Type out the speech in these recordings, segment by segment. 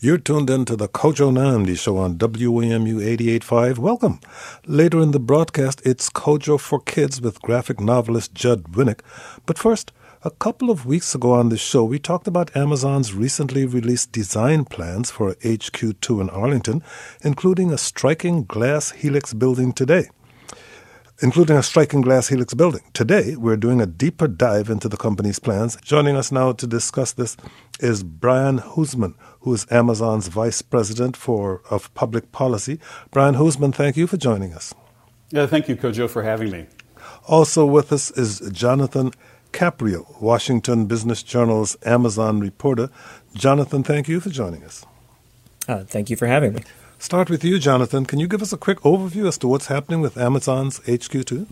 You're tuned in to the Kojo Nnamdi Show on WAMU 88.5. Welcome. Later in the broadcast, it's Kojo for Kids with graphic novelist Judd Winick. But first, a couple of weeks ago on the show, we talked about Amazon's recently released design plans for HQ2 in Arlington, including a striking glass helix building today including a striking glass helix building. Today, we're doing a deeper dive into the company's plans. Joining us now to discuss this is Brian Huseman, who is Amazon's Vice President for of Public Policy. Brian Huseman, thank you for joining us. Yeah, thank you, Kojo, for having me. Also with us is Jonathan Capriel, Washington Business Journal's Amazon reporter. Jonathan, thank you for joining us. Uh, thank you for having me. Start with you, Jonathan. Can you give us a quick overview as to what's happening with Amazon's HQ2?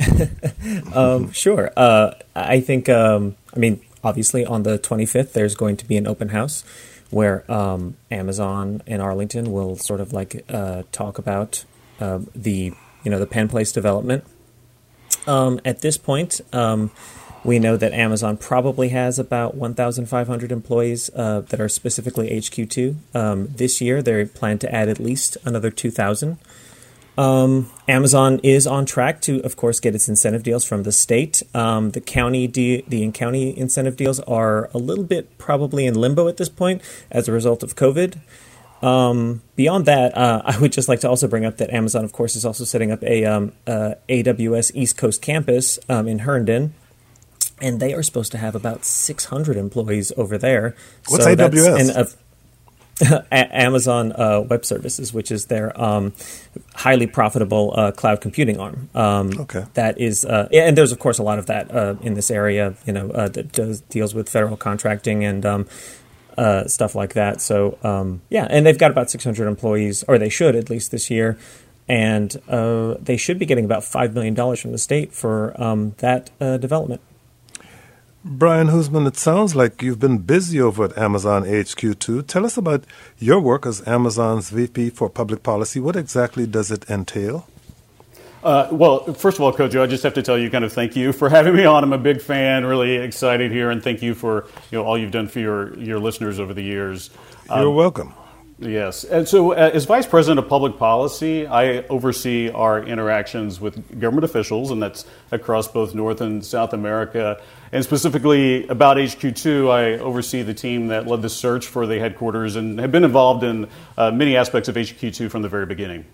um, sure. Uh, I think, um, I mean, obviously on the 25th, there's going to be an open house where um, Amazon in Arlington will sort of like uh, talk about uh, the, you know, the Penn Place development. Um, at this point, um, we know that Amazon probably has about 1,500 employees uh, that are specifically HQ2. Um, this year, they plan to add at least another 2,000. Um, Amazon is on track to, of course, get its incentive deals from the state. Um, the county, de- the county incentive deals are a little bit probably in limbo at this point as a result of COVID. Um, beyond that, uh, I would just like to also bring up that Amazon, of course, is also setting up a um, uh, AWS East Coast campus um, in Herndon, and they are supposed to have about 600 employees over there. What's so AWS? Amazon uh, Web Services, which is their um, highly profitable uh, cloud computing arm. Um, okay. That is, uh, and there's of course a lot of that uh, in this area. You know, uh, that does, deals with federal contracting and um, uh, stuff like that. So um, yeah, and they've got about 600 employees, or they should at least this year and they should be getting about $5 million from the state for um, that uh, development. Brian Huseman, it sounds like you've been busy over at Amazon HQ2. Tell us about your work as Amazon's VP for Public Policy. What exactly does it entail? Uh, well, first of all, Kojo, I just have to tell you, kind of thank you for having me on. I'm a big fan, really excited here, and thank you for you know all you've done for your your listeners over the years. You're um, welcome. Yes. And so, uh, as Vice President of Public Policy, I oversee our interactions with government officials, and that's across both North and South America. And specifically about HQ2, I oversee the team that led the search for the headquarters and have been involved in uh, many aspects of HQ2 from the very beginning.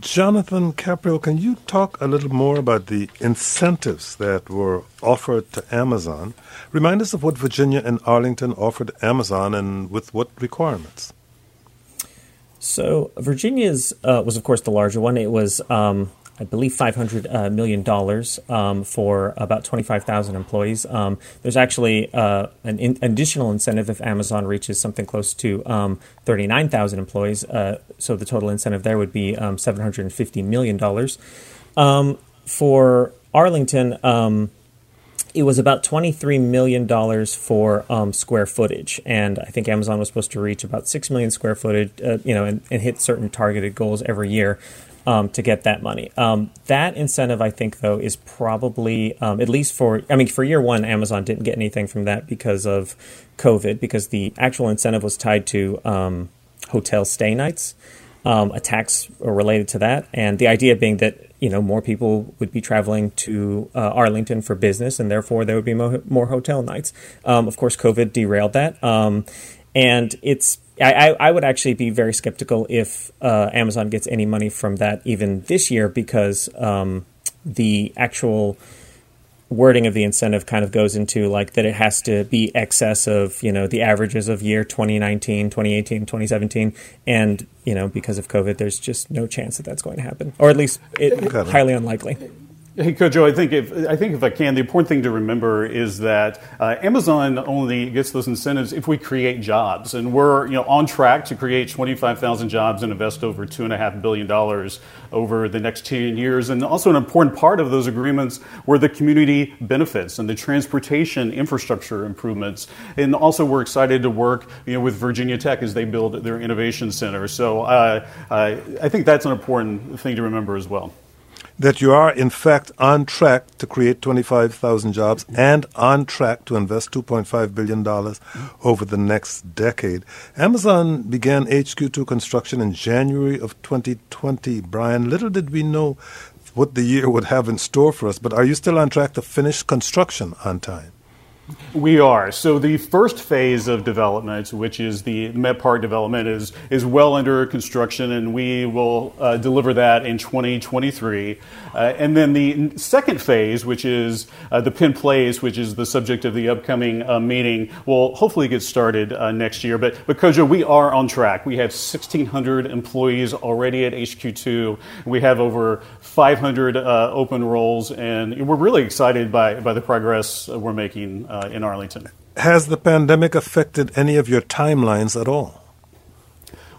Jonathan Capriel, can you talk a little more about the incentives that were offered to Amazon? Remind us of what Virginia and Arlington offered Amazon and with what requirements. So Virginia's uh, was, of course, the larger one. It was, um, I believe, five hundred uh, million dollars um, for about twenty-five thousand employees. Um, there's actually uh, an in- additional incentive if Amazon reaches something close to um, thirty-nine thousand employees. Uh, so the total incentive there would be um, seven hundred and fifty million dollars. Um, for Arlington it was about $23 million for um, square footage. And I think Amazon was supposed to reach about 6 million square footage, uh, you know, and, and, hit certain targeted goals every year um, to get that money. Um, that incentive, I think, though, is probably, um, at least for, I mean, for year one, Amazon didn't get anything from that because of COVID, because the actual incentive was tied to um, hotel stay nights. Um, a tax related to that, and the idea being that you know more people would be traveling to uh, Arlington for business, and therefore there would be mo- more hotel nights. Um, of course, COVID derailed that, um, and it's. I, I, would actually be very skeptical if uh, Amazon gets any money from that even this year because um, the actual wording of the incentive kind of goes into like that it has to be excess of you know the averages of year 2019 2018 2017 and you know because of covid there's just no chance that that's going to happen. Or at least it, highly unlikely Hey, Kojo, I think if I think if I can, the important thing to remember is that uh, Amazon only gets those incentives if we create jobs, and we're you know on track to create 25,000 jobs and invest over two and a half billion dollars over the next 10 years. And also, an important part of those agreements were the community benefits and the transportation infrastructure improvements. And also, we're excited to work you know with Virginia Tech as they build their innovation center. So uh, I think that's an important thing to remember as well. That you are, in fact, on track to create 25,000 jobs and on track to invest $2.5 billion over the next decade. Amazon began HQ2 construction in January of 2020. Brian, little did we know what the year would have in store for us, but are you still on track to finish construction on time? We are. So the first phase of development, which is the Met Park development, is is well under construction, and we will uh, deliver that in 2023. Uh, and then the second phase, which is uh, the Penn Place, which is the subject of the upcoming uh, meeting, will hopefully get started uh, next year. But, but Kojo, we are on track. We have 1,600 employees already at HQ2. We have over 500 uh, open roles, and we're really excited by, by the progress we're making Uh, in Arlington. Has the pandemic affected any of your timelines at all?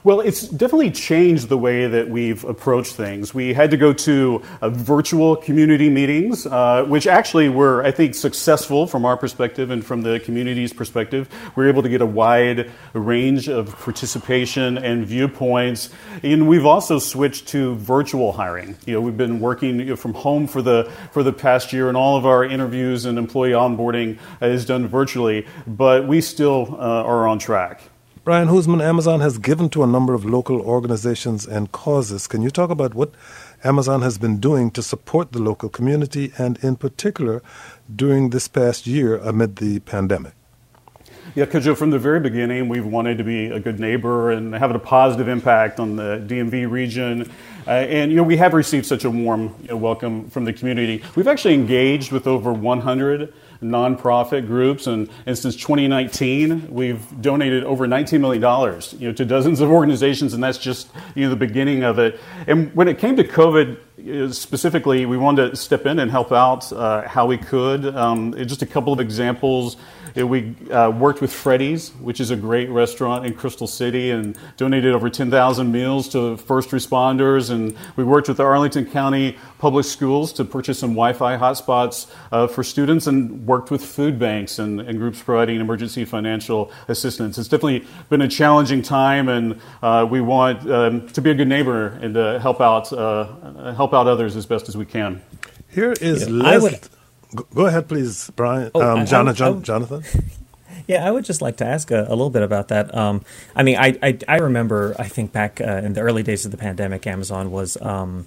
Well, it's definitely changed the way that we've approached things. We had to go to uh, virtual community meetings, uh, which actually were, I think, successful from our perspective and from the community's perspective. We were able to get a wide range of participation and viewpoints. And we've also switched to virtual hiring. You know, we've been working from home for the for the past year, and all of our interviews and employee onboarding is done virtually. But we still uh, are on track. Brian Huseman, Amazon has given to a number of local organizations and causes. Can you talk about what Amazon has been doing to support the local community and, in particular, during this past year amid the pandemic? Yeah, Kojo, from the very beginning, we've wanted to be a good neighbor and have a positive impact on the DMV region. Uh, and, you know, we have received such a warm you know, welcome from the community. We've actually engaged with over 100 nonprofit groups. And, and since 2019, we've donated over $19 million you know, to dozens of organizations, and that's just you know, the beginning of it. And when it came to COVID, specifically, we wanted to step in and help out uh, how we could. Um, just a couple of examples. We uh, worked with Freddy's, which is a great restaurant in Crystal City, and donated over 10,000 meals to first responders. And we worked with the Arlington County Public Schools to purchase some Wi Fi hotspots uh, for students, and worked with food banks and, and, groups providing emergency financial assistance. It's definitely been a challenging time, and uh, we want um, to be a good neighbor and to help out, uh, help out others as best as we can. Here is yeah, would, Go ahead, please, Brian. Oh, um, Jonathan. I, I, Jonathan. Yeah, I would just like to ask a, a little bit about that. Um, I mean, I, I, I remember, I think back uh, in the early days of the pandemic, Amazon was, um,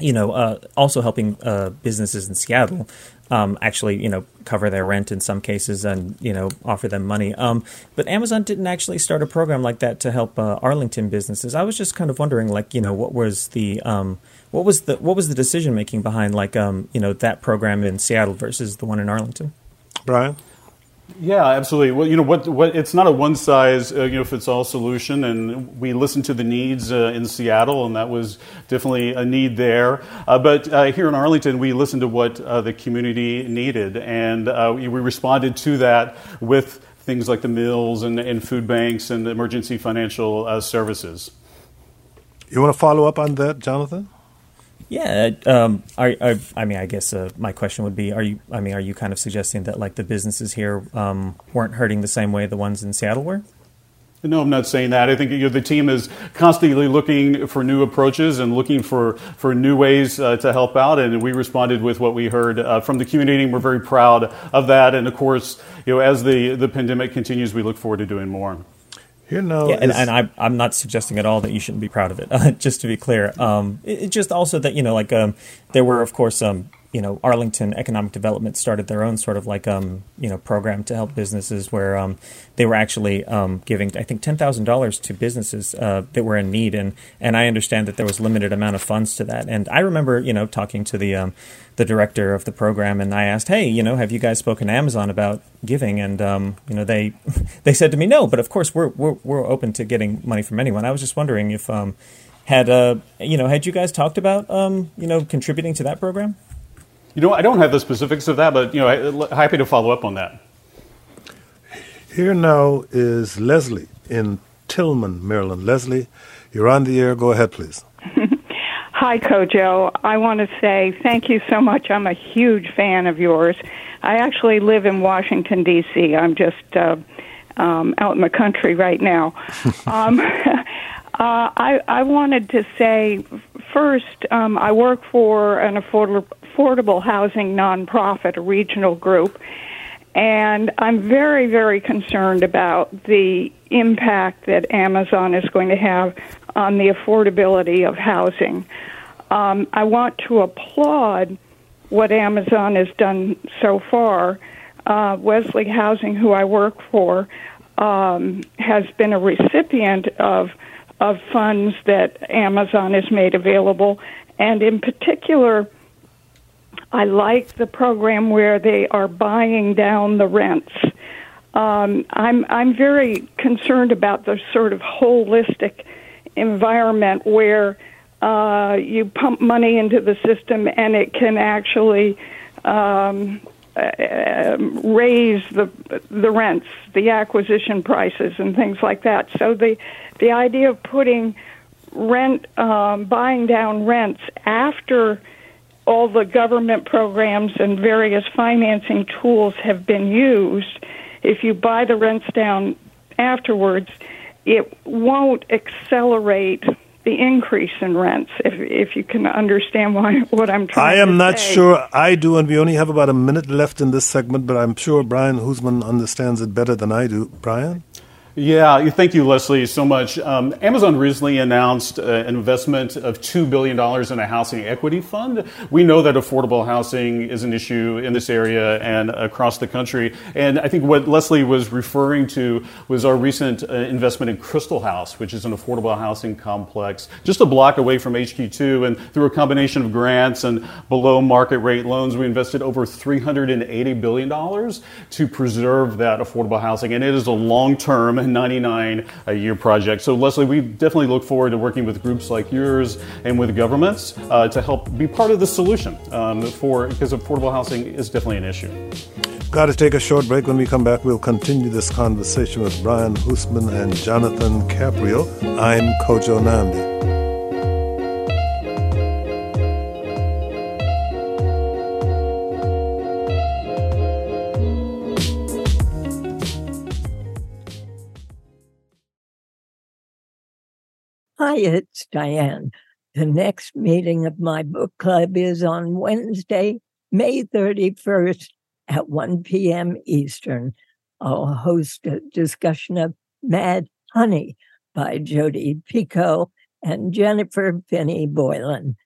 you know, uh, also helping uh, businesses in Seattle um, actually, you know, cover their rent in some cases and you know offer them money. Um, but Amazon didn't actually start a program like that to help uh, Arlington businesses. I was just kind of wondering, like, you know, what was the um, what was the what was the decision making behind like um, you know that program in Seattle versus the one in Arlington? Brian. Yeah, absolutely. Well, you know what? What it's not a one size uh, you know fits all solution, and we listened to the needs uh, in Seattle, and that was definitely a need there. Uh, but uh, here in Arlington, we listened to what uh, the community needed, and uh, we responded to that with things like the mills and, and food banks and emergency financial services. You want to follow up on that, Jonathan? Yeah, um, are, are, I mean, I guess uh, my question would be: Are you? I mean, are you kind of suggesting that like the businesses here um, weren't hurting the same way the ones in Seattle were? No, I'm not saying that. I think you know, the team is constantly looking for new approaches and looking for, for new ways uh, to help out. And we responded with what we heard uh, from the community. And we're very proud of that. And of course, you know, as the, the pandemic continues, we look forward to doing more. You know, yeah, and, and I, I'm not suggesting at all that you shouldn't be proud of it. Just to be clear, um, it, it, just also that you know, like um, there were, of course, um, you know, Arlington Economic Development started their own sort of like um, you know program to help businesses where um, they were actually um, giving I think ten thousand dollars to businesses uh, that were in need, and and I understand that there was limited amount of funds to that. And I remember you know talking to the um, the director of the program, and I asked, hey, you know, have you guys spoken to Amazon about giving? And um, you know, they they said to me, no, but of course we're we're we're open to getting money from anyone. I was just wondering if um, had uh, you know had you guys talked about um, you know contributing to that program? You know, I don't have the specifics of that, but you know, happy to follow up on that. Here now is Leslie in Tilghman, Maryland. Leslie, you're on the air. Go ahead, please. Hi, Kojo. I want to say thank you so much. I'm a huge fan of yours. I actually live in Washington, D.C. I'm just uh, um, out in the country right now. um, uh, I, I wanted to say first, um, I work for an affordable, housing nonprofit, a regional group, and I'm very, very concerned about the impact that Amazon is going to have on the affordability of housing. Um, I want to applaud what Amazon has done so far. Uh, Wesley Housing, who I work for, um, has been a recipient of of funds that Amazon has made available, and in particular, I like the program where they are buying down the rents. Um, I'm I'm very concerned about the sort of holistic environment where uh, you pump money into the system and it can actually um, uh, raise the the rents, the acquisition prices, and things like that. So the the idea of putting rent, um, buying down rents after all the government programs and various financing tools have been used, if you buy the rents down afterwards, it won't accelerate the increase in rents. If if you can understand why what I'm trying. to I am not say. sure I do, and we only have about a minute left in this segment. But I'm sure Brian Huseman understands it better than I do. Brian. Yeah, thank you, Leslie, so much. Um, Amazon recently announced uh, an investment of $2 billion in a housing equity fund. We know that affordable housing is an issue in this area and across the country. And I think what Leslie was referring to was our recent uh, investment in Crystal House, which is an affordable housing complex just a block away from HQ2. And through a combination of grants and below market rate loans, we invested over $380 billion to preserve that affordable housing. And it is a long term 99 a year project. So, Leslie, we definitely look forward to working with groups like yours and with governments uh, to help be part of the solution um, for because affordable housing is definitely an issue. Got to take a short break. When we come back, we'll continue this conversation with Brian Huseman and Jonathan Capriel. I'm Kojo Nnamdi. It's Diane. The next meeting of my book club is on Wednesday, May 31st at 1 p.m. Eastern. I'll host a discussion of Mad Honey by Jodi Picoult and Jennifer Finney Boylan,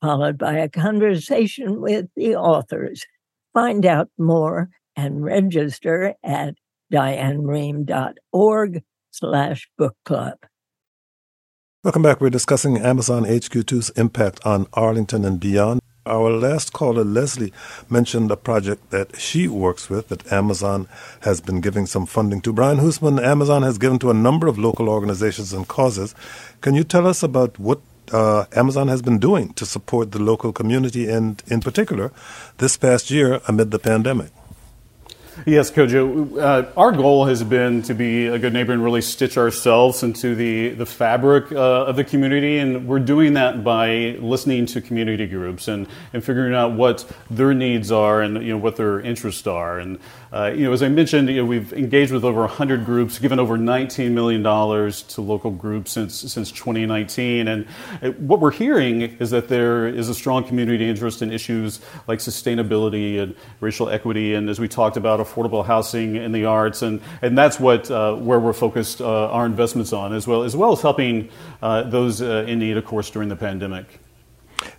followed by a conversation with the authors. Find out more and register at dianerehm.org slash book club. Welcome back. We're discussing Amazon HQ2's impact on Arlington and beyond. Our last caller, Leslie, mentioned a project that she works with that Amazon has been giving some funding to. Brian Huseman, Amazon has given to a number of local organizations and causes. Can you tell us about what uh, Amazon has been doing to support the local community and, in particular, this past year amid the pandemic? Yes, Kojo. Uh, our goal has been to be a good neighbor and really stitch ourselves into the, the fabric uh, of the community. And we're doing that by listening to community groups and, and figuring out what their needs are and you know, what their interests are. And uh, you know, as I mentioned, you know, we've engaged with over 100 groups, given over 19 million dollars to local groups since since 2019. And uh, what we're hearing is that there is a strong community interest in issues like sustainability and racial equity, and as we talked about, affordable housing and the arts, and and that's what uh, where we're focused uh, our investments on, as well as well as helping uh, those in need, of course, during the pandemic.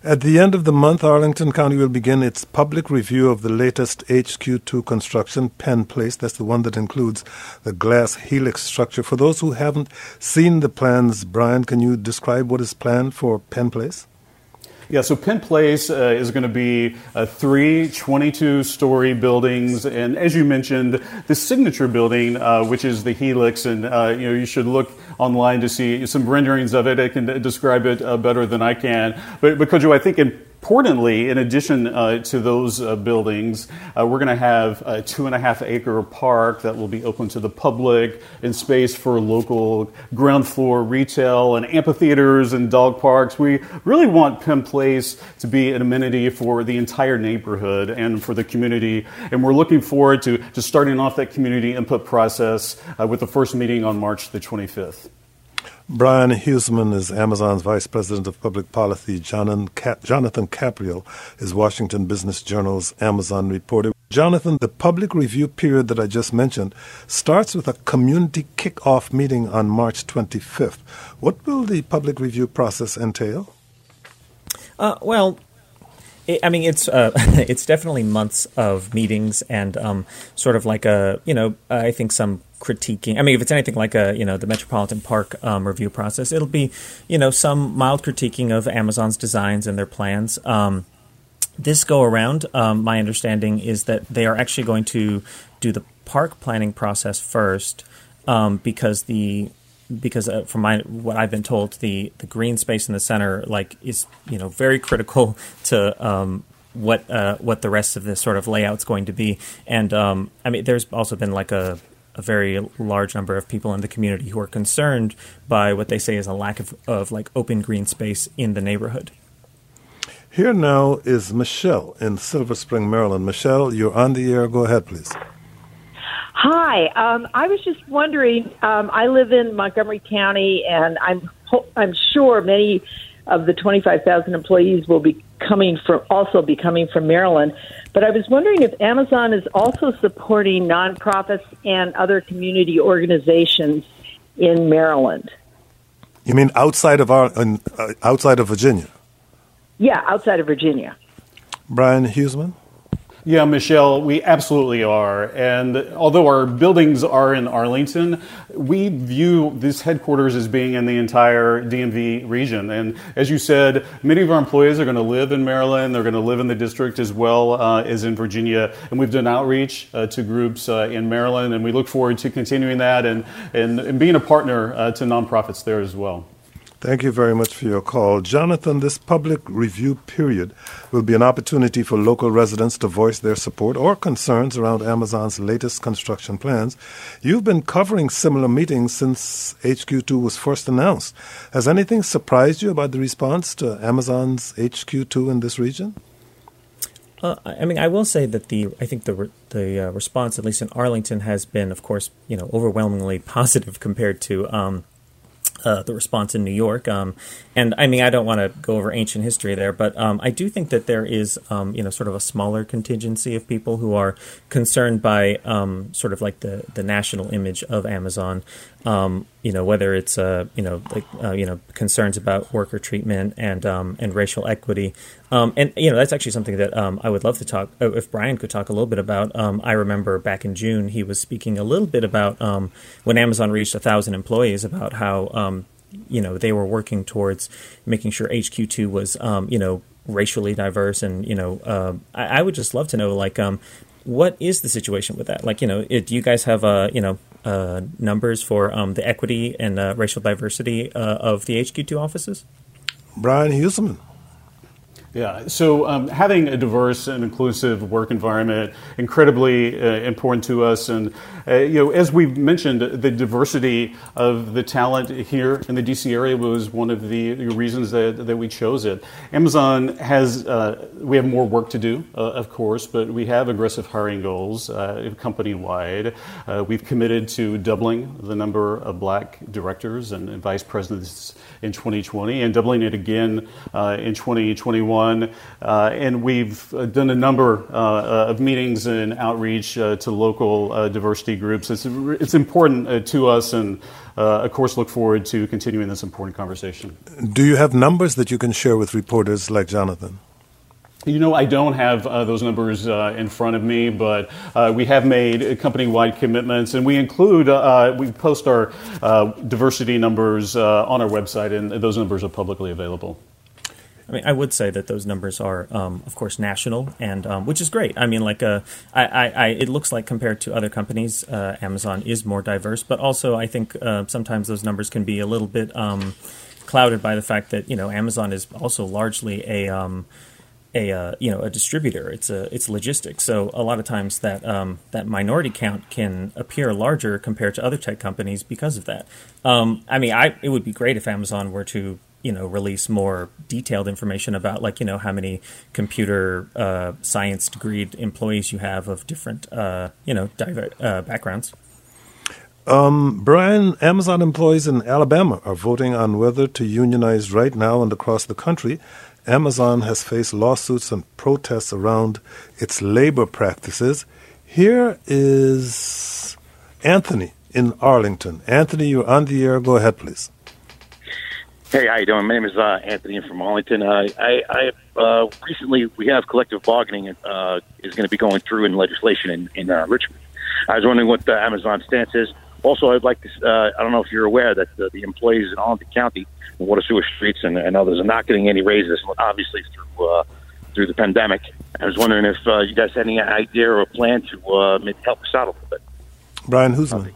At the end of the month, Arlington County will begin its public review of the latest HQ2 construction, Penn Place. That's the one that includes the glass helix structure. For those who haven't seen the plans, Brian, can you describe what is planned for Penn Place? Yeah, so Penn Place uh, is going to be uh, three 22 story buildings. And as you mentioned, the signature building, uh, which is the Helix, and uh, you know, you should look online to see some renderings of it. I can describe it uh, better than I can. But, because I think in Importantly, in addition uh, to those uh, buildings, uh, we're going to have a two and a half acre park that will be open to the public and space for local ground floor retail and amphitheaters and dog parks. We really want Penn Place to be an amenity for the entire neighborhood and for the community. And we're looking forward to, to starting off that community input process uh, with the first meeting on March the 25th. Brian Huseman is Amazon's Vice President of Public Policy. Jonathan Capriel is Washington Business Journal's Amazon reporter. Jonathan, the public review period that I just mentioned starts with a community kickoff meeting on March 25th. What will the public review process entail? Uh, well, I mean, it's uh, it's definitely months of meetings and um, sort of like a you know I think some critiquing. I mean, if it's anything like a you know the Metropolitan Park um, review process, it'll be you know some mild critiquing of Amazon's designs and their plans. Um, this go around, um, my understanding is that they are actually going to do the park planning process first um, because the because uh, from my what I've been told, the the green space in the center like is you know very critical to um, what uh, what the rest of this sort of layout's going to be. And um, I mean, there's also been like a a very large number of people in the community who are concerned by what they say is a lack of, of like open green space in the neighborhood. Here now is Michelle in Silver Spring, Maryland. Michelle, you're on the air. Go ahead, please. Hi. Um, I was just wondering. Um, I live in Montgomery County, and I'm I'm sure many of the 25,000 employees will be coming from also be coming from Maryland. But I was wondering if Amazon is also supporting nonprofits and other community organizations in Maryland. You mean outside of our uh, outside of Virginia? Yeah, outside of Virginia. Brian Huseman. Yeah, Michelle, we absolutely are. And although our buildings are in Arlington, we view this headquarters as being in the entire DMV region. And as you said, many of our employees are going to live in Maryland. They're going to live in the district as well uh, as in Virginia. And we've done outreach uh, to groups uh, in Maryland, and we look forward to continuing that and, and, and being a partner uh, to nonprofits there as well. Thank you very much for your call. Jonathan, this public review period will be an opportunity for local residents to voice their support or concerns around Amazon's latest construction plans. You've been covering similar meetings since HQ2 was first announced. Has anything surprised you about the response to Amazon's HQ2 in this region? Uh, I mean, I will say that the I think the re- the uh, response, at least in Arlington, has been, of course, you know, overwhelmingly positive compared to um, uh, the response in New York. Um, and I mean, I don't want to go over ancient history there, but um, I do think that there is, um, you know, sort of a smaller contingency of people who are concerned by um, sort of like the, the national image of Amazon. Um, you know, whether it's uh, you know like uh, you know concerns about worker treatment and um, and racial equity, and you know that's actually something that I would love to talk. Uh, if Brian could talk a little bit about, I remember back in June he was speaking a little bit about when Amazon reached a thousand employees about how you know they were working towards making sure HQ2 was um, you know racially diverse and you know uh, I, I, would just love to know like um, what is the situation with that? Like you know it, do you guys have uh, you know uh, numbers for um, the equity and uh, racial diversity uh, of the HQ2 offices? Brian Huseman yeah, so um, having a diverse and inclusive work environment incredibly uh, important to us, and uh, you know, as we've mentioned, the diversity of the talent here in the DC area was one of the reasons that, that we chose it. Amazon has uh, we have more work to do, uh, of course, but we have aggressive hiring goals uh, company wide. Uh, we've committed to doubling the number of Black directors and, and vice presidents in 2020, and doubling it again in 2021 uh, and we've uh, done a number uh, of meetings and outreach to local diversity groups. It's, it's important to us, and of course, look forward to continuing this important conversation. Do you have numbers that you can share with reporters like Jonathan? You know, I don't have uh, those numbers uh, in front of me, but uh, we have made company-wide commitments, and we include we post our diversity numbers on our website, and those numbers are publicly available. I mean, I would say that those numbers are, um, of course, national, and um, which is great. I mean, like, uh, I, I, I, it looks like compared to other companies, uh, Amazon is more diverse, but also I think uh, sometimes those numbers can be a little bit um, clouded by the fact that you know Amazon is also largely a um, a uh, you know a distributor. It's a it's logistics. So a lot of times that um, that minority count can appear larger compared to other tech companies because of that. Um, I mean, I it would be great if Amazon were to you know release more detailed information about like you know how many computer uh, science degree employees you have of different uh, you know diver- uh, backgrounds. Um, Brian, Amazon employees in Alabama are voting on whether to unionize right now and across the country. Amazon has faced lawsuits and protests around its labor practices. Here is Anthony in Arlington. Anthony, you're on the air. Go ahead, please. Hey, how you doing? My name is uh, Anthony from Arlington. Uh, I, I uh, recently we have collective bargaining uh, is going to be going through in legislation in, in uh, Richmond. I was wondering what the Amazon stance is. Also, I'd like to. Uh, I don't know if you're aware that the, the employees in Arlington County, Water Sewer Streets, and, and others are not getting any raises, obviously through uh, through the pandemic. I was wondering if uh, you guys had any idea or a plan to uh, maybe help us out a little bit. Brian Huseman.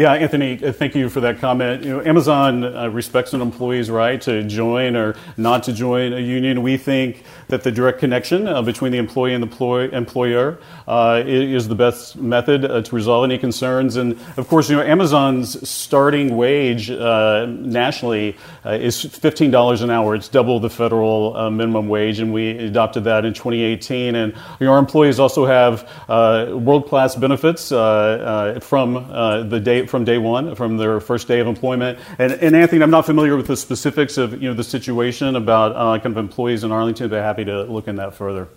Yeah, Anthony, uh, thank you for that comment. You know, Amazon uh, respects an employee's right to join or not to join a union. We think that the direct connection uh, between the employee and the employ- employer uh, is the best method uh, to resolve any concerns. And of course, you know, Amazon's starting wage uh, nationally is $15 an hour. It's double the federal minimum wage, and we adopted that in 2018. And you know, our employees also have world-class benefits from the day from day one, from their first day of employment. And, and Anthony, I'm not familiar with the specifics of you know the situation about uh, kind of employees in Arlington, but happy to look in that further.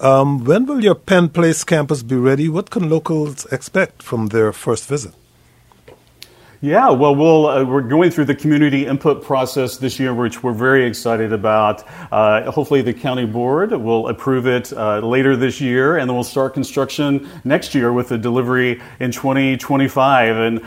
Um, when will your Penn Place campus be ready? What can locals expect from their first visit? Yeah, well, we'll uh, we're going through the community input process this year, which we're very excited about. Uh, hopefully, the county board will approve it uh, later this year, and then we'll start construction next year with the delivery in 2025. And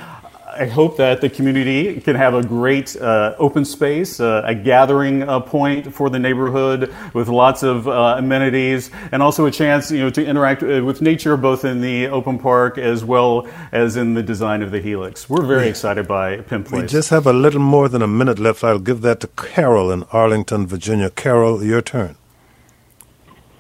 I hope that the community can have a great uh, open space, uh, a gathering uh, point for the neighborhood with lots of uh, amenities, and also a chance, you know, to interact uh, with nature both in the open park as well as in the design of the Helix. We're very excited by Penn Place. We just have a little more than a minute left. I'll give that to Carol in Arlington, Virginia. Carol, your turn.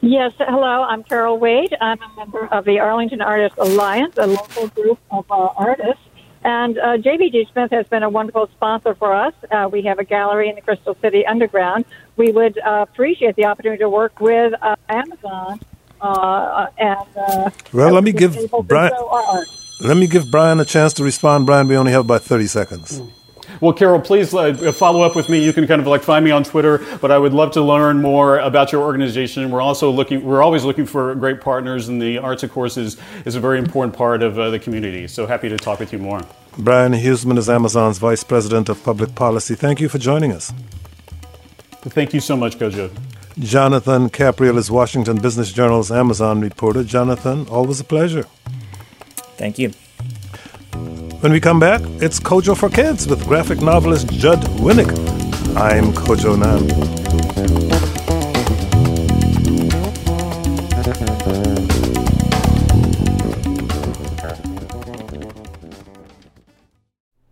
Yes, hello. I'm Carol Wade. I'm a member of the Arlington Artists Alliance, a local group of uh, artists and uh, JBG Smith has been a wonderful sponsor for us. Uh, we have a gallery in the Crystal City Underground. We would uh, appreciate the opportunity to work with uh, Amazon. Uh, and uh, well, let me give Brian. Let me give Brian a chance to respond. Brian, we only have about thirty seconds. Mm. Well, Carol, please uh, follow up with me. You can kind of like find me on Twitter, but I would love to learn more about your organization. We're also looking, we're always looking for great partners, and the Arts of Course is, is a very important part of uh, the community. So happy to talk with you more. Brian Huseman is Amazon's Vice President of Public Policy. Thank you for joining us. Thank you so much, Kojo. Jonathan Capriel is Washington Business Journal's Amazon reporter. Jonathan, always a pleasure. Thank you. When we come back, it's Kojo for Kids with graphic novelist Judd Winick. I'm Kojo Nam.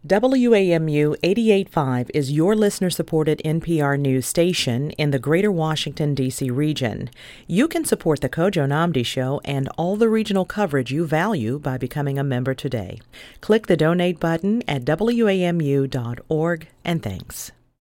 WAMU 885 is your listener supported NPR news station in the greater Washington, D.C. region. You can support The Kojo Nnamdi Show and all the regional coverage you value by becoming a member today. Click the donate button at WAMU.org and thanks.